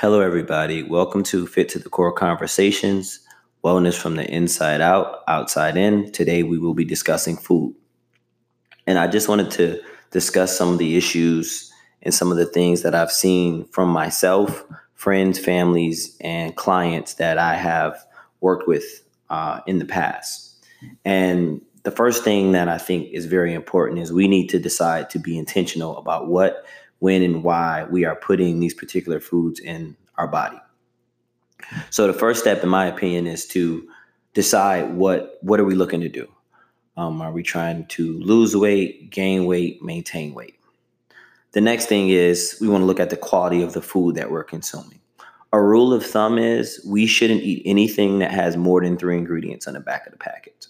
Hello, everybody. Welcome to Fit to the Core Conversations, Wellness from the Inside Out, Outside In. Today, we will be discussing food. And I just wanted to discuss some of the issues and some of the things that I've seen from myself, friends, families, and clients that I have worked with uh, in the past. And the first thing that I think is very important is we need to decide to be intentional about what when and why we are putting these particular foods in our body. So the first step, in my opinion, is to decide what what are we looking to do. Um, are we trying to lose weight, gain weight, maintain weight? The next thing is we want to look at the quality of the food that we're consuming. A rule of thumb is we shouldn't eat anything that has more than three ingredients on the back of the packet.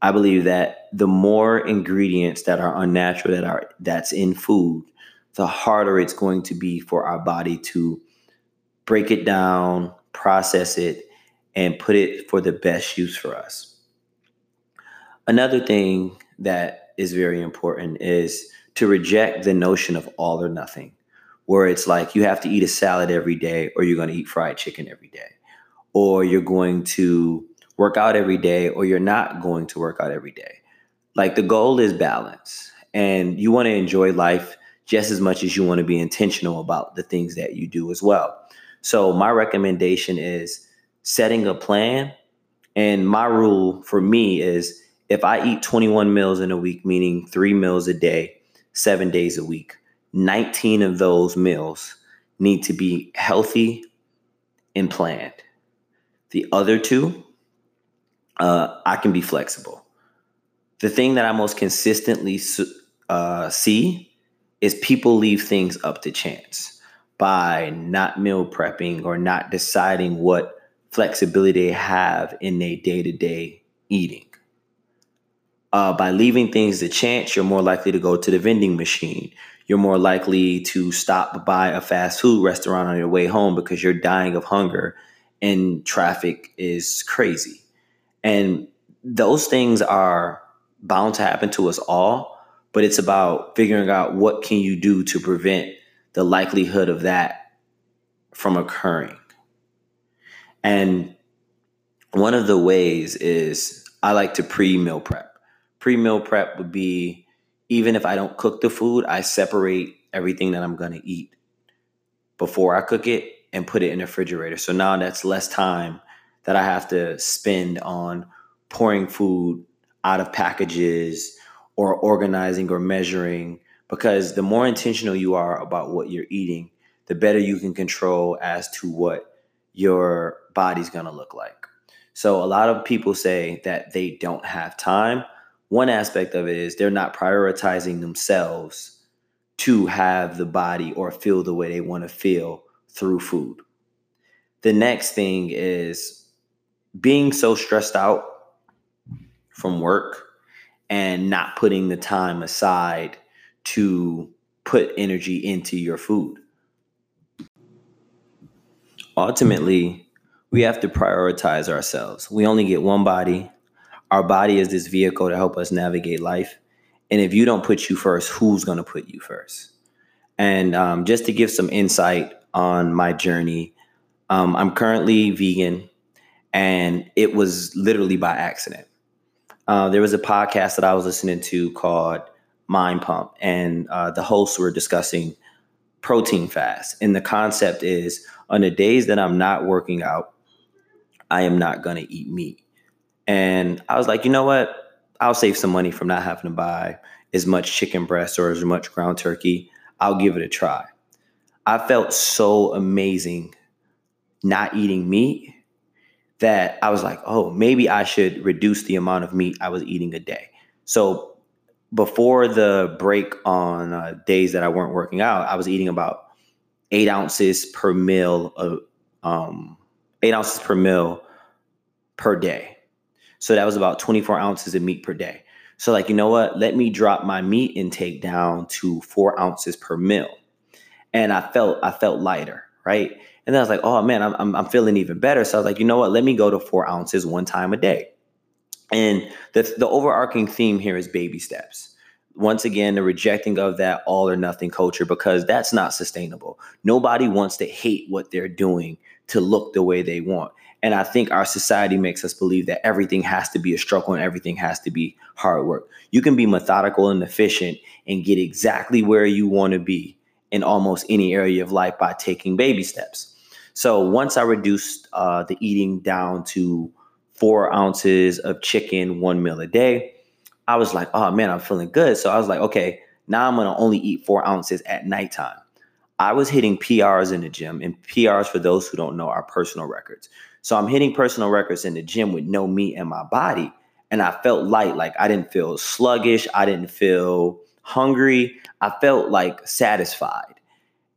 I believe that the more ingredients that are unnatural that are that's in food, the harder it's going to be for our body to break it down, process it, and put it for the best use for us. Another thing that is very important is to reject the notion of all or nothing, where it's like you have to eat a salad every day or you're going to eat fried chicken every day, or you're going to work out every day or you're not going to work out every day. Like the goal is balance, and you want to enjoy life just as much as you want to be intentional about the things that you do as well. So, my recommendation is setting a plan. And my rule for me is if I eat 21 meals in a week, meaning three meals a day, seven days a week, 19 of those meals need to be healthy and planned. The other two, uh, I can be flexible. The thing that I most consistently uh, see is people leave things up to chance by not meal prepping or not deciding what flexibility they have in their day to day eating. Uh, by leaving things to chance, you're more likely to go to the vending machine. You're more likely to stop by a fast food restaurant on your way home because you're dying of hunger and traffic is crazy. And those things are bound to happen to us all but it's about figuring out what can you do to prevent the likelihood of that from occurring. And one of the ways is I like to pre meal prep. Pre meal prep would be even if I don't cook the food, I separate everything that I'm going to eat before I cook it and put it in the refrigerator. So now that's less time that I have to spend on pouring food out of packages or organizing or measuring because the more intentional you are about what you're eating, the better you can control as to what your body's going to look like. So a lot of people say that they don't have time. One aspect of it is they're not prioritizing themselves to have the body or feel the way they want to feel through food. The next thing is being so stressed out from work and not putting the time aside to put energy into your food. Ultimately, we have to prioritize ourselves. We only get one body. Our body is this vehicle to help us navigate life. And if you don't put you first, who's going to put you first? And um, just to give some insight on my journey, um, I'm currently vegan, and it was literally by accident. Uh, there was a podcast that I was listening to called Mind Pump, and uh, the hosts were discussing protein fast. And the concept is on the days that I'm not working out, I am not going to eat meat. And I was like, you know what? I'll save some money from not having to buy as much chicken breast or as much ground turkey. I'll give it a try. I felt so amazing not eating meat that I was like, oh, maybe I should reduce the amount of meat I was eating a day. So before the break on uh, days that I weren't working out, I was eating about eight ounces per meal of um, eight ounces per meal per day. So that was about 24 ounces of meat per day. So like, you know what? Let me drop my meat intake down to four ounces per meal. And I felt I felt lighter, right? And then I was like, oh man, I'm, I'm, feeling even better. So I was like, you know what? Let me go to four ounces one time a day. And the, the overarching theme here is baby steps. once again the rejecting of that all or nothing culture because that's not sustainable. Nobody wants to hate what they're doing to look the way they want. And I think our society makes us believe that everything has to be a struggle and everything has to be hard work. You can be methodical and efficient and get exactly where you want to be in almost any area of life by taking baby steps. So once I reduced uh, the eating down to four ounces of chicken, one meal a day, I was like, oh man, I'm feeling good. So I was like, okay, now I'm gonna only eat four ounces at nighttime. I was hitting PRs in the gym, and PRs, for those who don't know, are personal records. So I'm hitting personal records in the gym with no meat in my body. And I felt light, like I didn't feel sluggish. I didn't feel hungry. I felt like satisfied.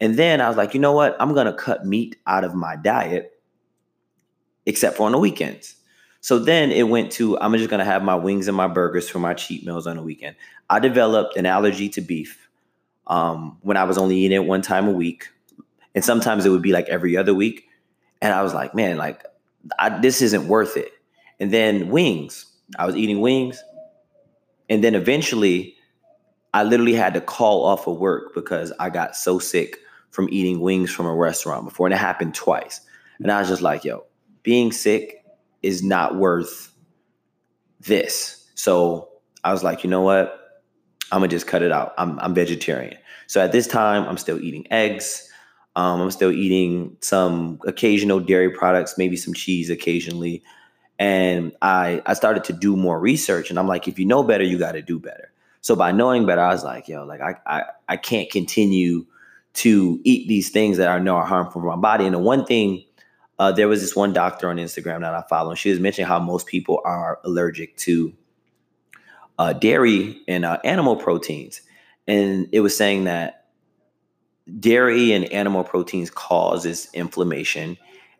And then I was like, you know what? I'm going to cut meat out of my diet, except for on the weekends. So then it went to I'm just going to have my wings and my burgers for my cheat meals on the weekend. I developed an allergy to beef um, when I was only eating it one time a week. And sometimes it would be like every other week. And I was like, man, like I, this isn't worth it. And then wings, I was eating wings. And then eventually, I literally had to call off of work because I got so sick from eating wings from a restaurant before. And it happened twice. And I was just like, yo, being sick is not worth this. So I was like, you know what? I'm gonna just cut it out. I'm, I'm vegetarian. So at this time, I'm still eating eggs. Um, I'm still eating some occasional dairy products, maybe some cheese occasionally. And I I started to do more research, and I'm like, if you know better, you got to do better. So by knowing better, I was like, yo, like I I, I can't continue to eat these things that I know are harmful for my body. And the one thing, uh, there was this one doctor on Instagram that I follow, and she was mentioning how most people are allergic to uh, dairy and uh, animal proteins, and it was saying that dairy and animal proteins causes inflammation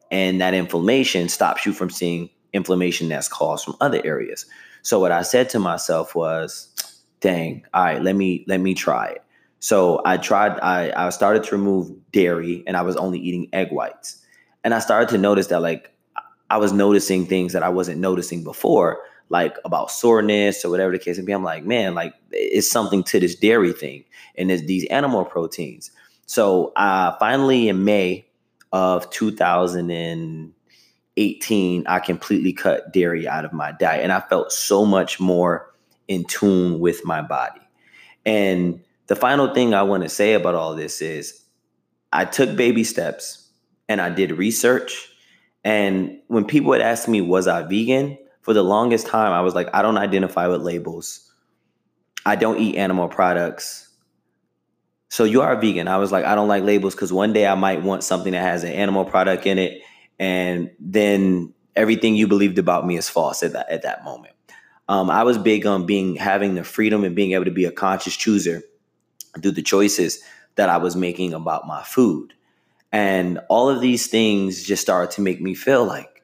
and that inflammation stops you from seeing inflammation that's caused from other areas so what i said to myself was dang all right let me let me try it. So i tried i i started to remove dairy and i was only eating egg whites. And i started to notice that like i was noticing things that i wasn't noticing before like about soreness or whatever the case may be. I'm like man like it's something to this dairy thing and it's these animal proteins. So uh, finally in May of 2018, I completely cut dairy out of my diet and I felt so much more in tune with my body. And the final thing I want to say about all this is I took baby steps and I did research. And when people would ask me, was I vegan? For the longest time, I was like, I don't identify with labels. I don't eat animal products. So you are vegan. I was like, I don't like labels because one day I might want something that has an animal product in it, and then everything you believed about me is false at that at that moment. Um, I was big on being having the freedom and being able to be a conscious chooser through the choices that I was making about my food. And all of these things just started to make me feel like,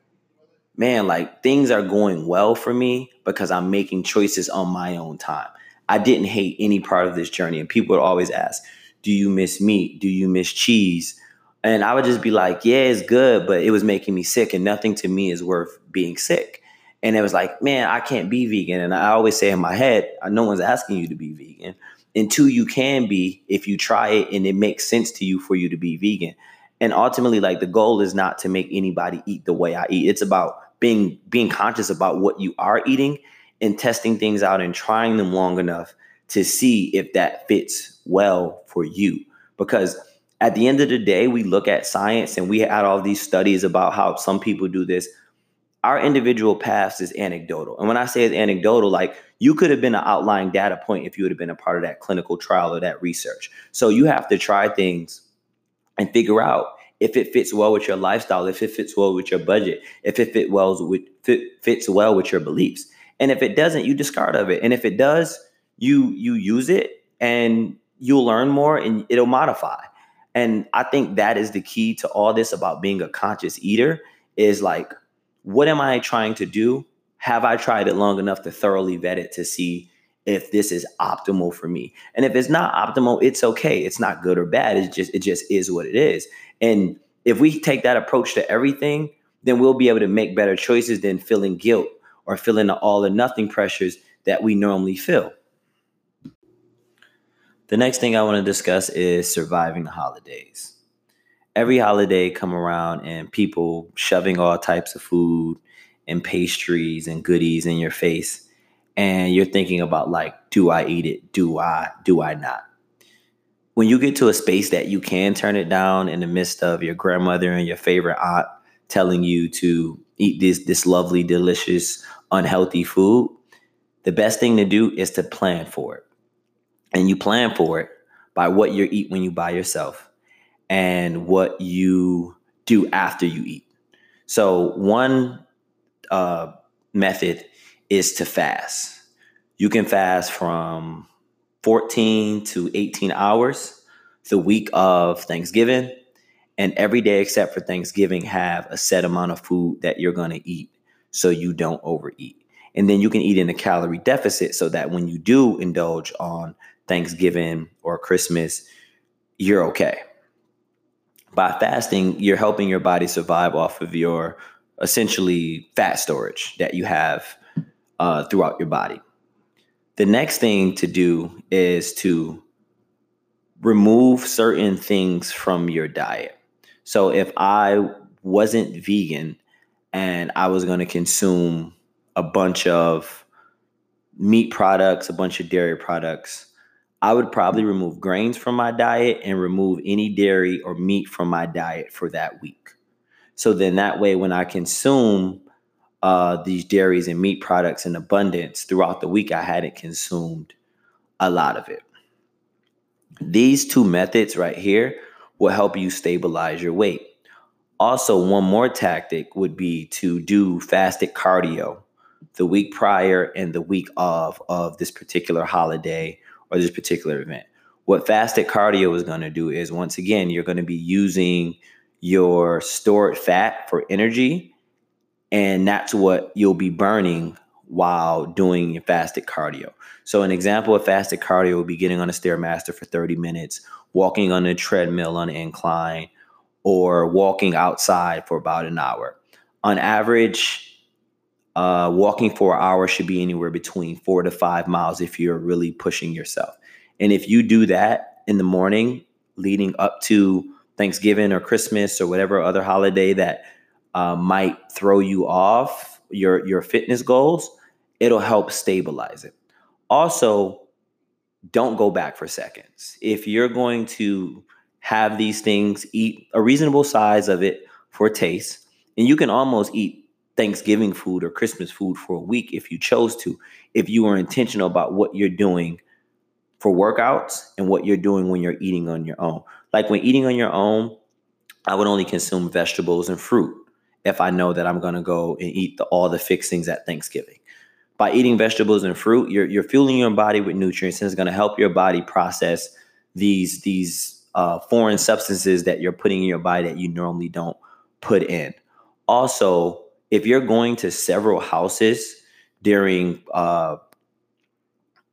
man, like things are going well for me because I'm making choices on my own time. I didn't hate any part of this journey. And people would always ask, do you miss meat? Do you miss cheese? And I would just be like, yeah, it's good, but it was making me sick, and nothing to me is worth being sick. And it was like, man, I can't be vegan. And I always say in my head, uh, no one's asking you to be vegan. Until you can be, if you try it and it makes sense to you for you to be vegan. And ultimately, like the goal is not to make anybody eat the way I eat. It's about being being conscious about what you are eating and testing things out and trying them long enough to see if that fits well for you. Because at the end of the day, we look at science and we had all these studies about how some people do this. Our individual paths is anecdotal. And when I say it's anecdotal, like you could have been an outlying data point if you would have been a part of that clinical trial or that research. So you have to try things and figure out if it fits well with your lifestyle, if it fits well with your budget, if it fit well with fit, fits well with your beliefs. And if it doesn't, you discard of it. And if it does, you you use it and you'll learn more and it'll modify. And I think that is the key to all this about being a conscious eater is like, what am I trying to do? Have I tried it long enough to thoroughly vet it to see if this is optimal for me? And if it's not optimal, it's okay. It's not good or bad. It's just it just is what it is. And if we take that approach to everything, then we'll be able to make better choices than feeling guilt or feeling the all or nothing pressures that we normally feel. The next thing I want to discuss is surviving the holidays. Every holiday come around and people shoving all types of food and pastries and goodies in your face and you're thinking about like do I eat it? Do I do I not? When you get to a space that you can turn it down in the midst of your grandmother and your favorite aunt telling you to eat this this lovely delicious unhealthy food, the best thing to do is to plan for it. And you plan for it by what you eat when you by yourself and what you do after you eat. So one uh, method is to fast. You can fast from 14 to 18 hours the week of Thanksgiving. And every day except for Thanksgiving, have a set amount of food that you're going to eat so you don't overeat. And then you can eat in a calorie deficit so that when you do indulge on Thanksgiving or Christmas, you're okay. By fasting, you're helping your body survive off of your essentially fat storage that you have uh, throughout your body. The next thing to do is to remove certain things from your diet. So if I wasn't vegan and I was going to consume a bunch of meat products, a bunch of dairy products, I would probably remove grains from my diet and remove any dairy or meat from my diet for that week. So then that way, when I consume uh, these dairies and meat products in abundance throughout the week, I hadn't consumed a lot of it. These two methods right here will help you stabilize your weight. Also, one more tactic would be to do fasted cardio the week prior and the week of of this particular holiday or this particular event. What fasted cardio is going to do is once again, you're going to be using your stored fat for energy and that's what you'll be burning while doing your fasted cardio. So, an example of fasted cardio would be getting on a Stairmaster for 30 minutes, walking on a treadmill on an incline, or walking outside for about an hour. On average, uh, walking for an hour should be anywhere between four to five miles if you're really pushing yourself. And if you do that in the morning leading up to Thanksgiving or Christmas or whatever other holiday that uh, might throw you off your your fitness goals, it'll help stabilize it. Also, don't go back for seconds. If you're going to have these things, eat a reasonable size of it for taste, and you can almost eat Thanksgiving food or Christmas food for a week if you chose to, if you are intentional about what you're doing for workouts and what you're doing when you're eating on your own. Like when eating on your own, I would only consume vegetables and fruit if I know that I'm going to go and eat the, all the fixings at Thanksgiving. By eating vegetables and fruit, you're, you're fueling your body with nutrients and it's going to help your body process these, these uh, foreign substances that you're putting in your body that you normally don't put in. Also, if you're going to several houses during uh,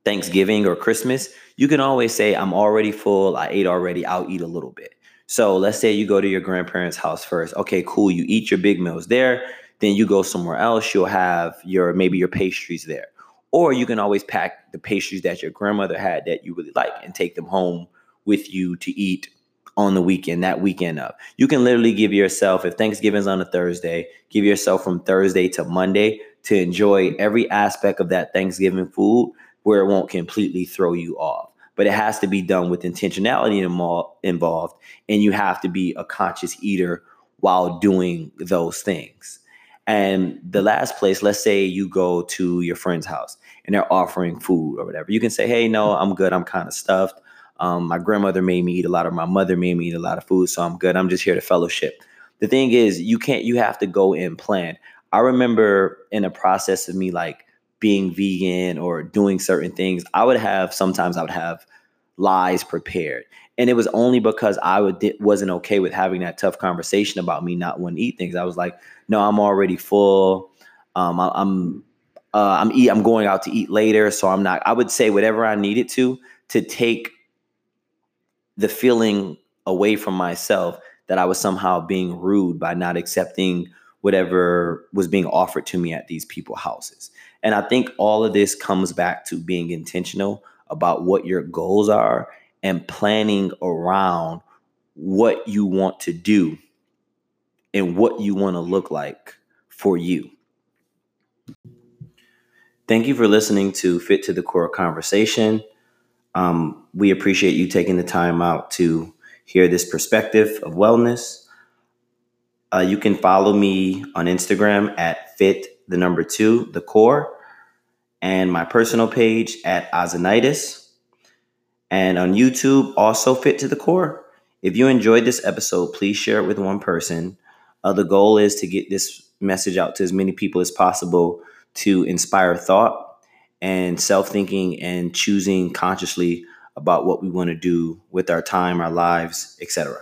Thanksgiving or Christmas, you can always say, I'm already full. I ate already. I'll eat a little bit. So let's say you go to your grandparents' house first. Okay, cool. You eat your big meals there. Then you go somewhere else. You'll have your maybe your pastries there. Or you can always pack the pastries that your grandmother had that you really like and take them home with you to eat on the weekend, that weekend up. You can literally give yourself, if Thanksgiving's on a Thursday, give yourself from Thursday to Monday to enjoy every aspect of that Thanksgiving food where it won't completely throw you off. But it has to be done with intentionality involved and you have to be a conscious eater while doing those things. And the last place let's say you go to your friend's house and they're offering food or whatever. You can say hey no i'm good. I'm kind of stuffed um, my grandmother made me eat a lot of my mother made me eat a lot of food so i'm good i'm just here to fellowship the thing is you can't you have to go and plan i remember in a process of me like being vegan or doing certain things, I would have sometimes I would have lies prepared. And it was only because I would, wasn't okay with having that tough conversation about me not wanting to eat things. I was like, no, I'm already full. Um, I, am uh, I'm eat, I'm going out to eat later, so I'm not. I would say whatever I needed to to take the feeling away from myself that I was somehow being rude by not accepting whatever was being offered to me at these people houses. And I think all of this comes back to being intentional about what your goals are and planning around what you want to do and what you want to look like for you. Thank you for listening to Fit to the Core Conversation. Um, we appreciate you taking the time out to hear this perspective of wellness. Uh, you can follow me on Instagram at fit the number two the core, and my personal page at Ozonitis, and on YouTube also fit to the core. If you enjoyed this episode, please share it with one person. Uh, the goal is to get this message out to as many people as possible to inspire thought and self thinking and choosing consciously about what we want to do with our time, our lives, etc.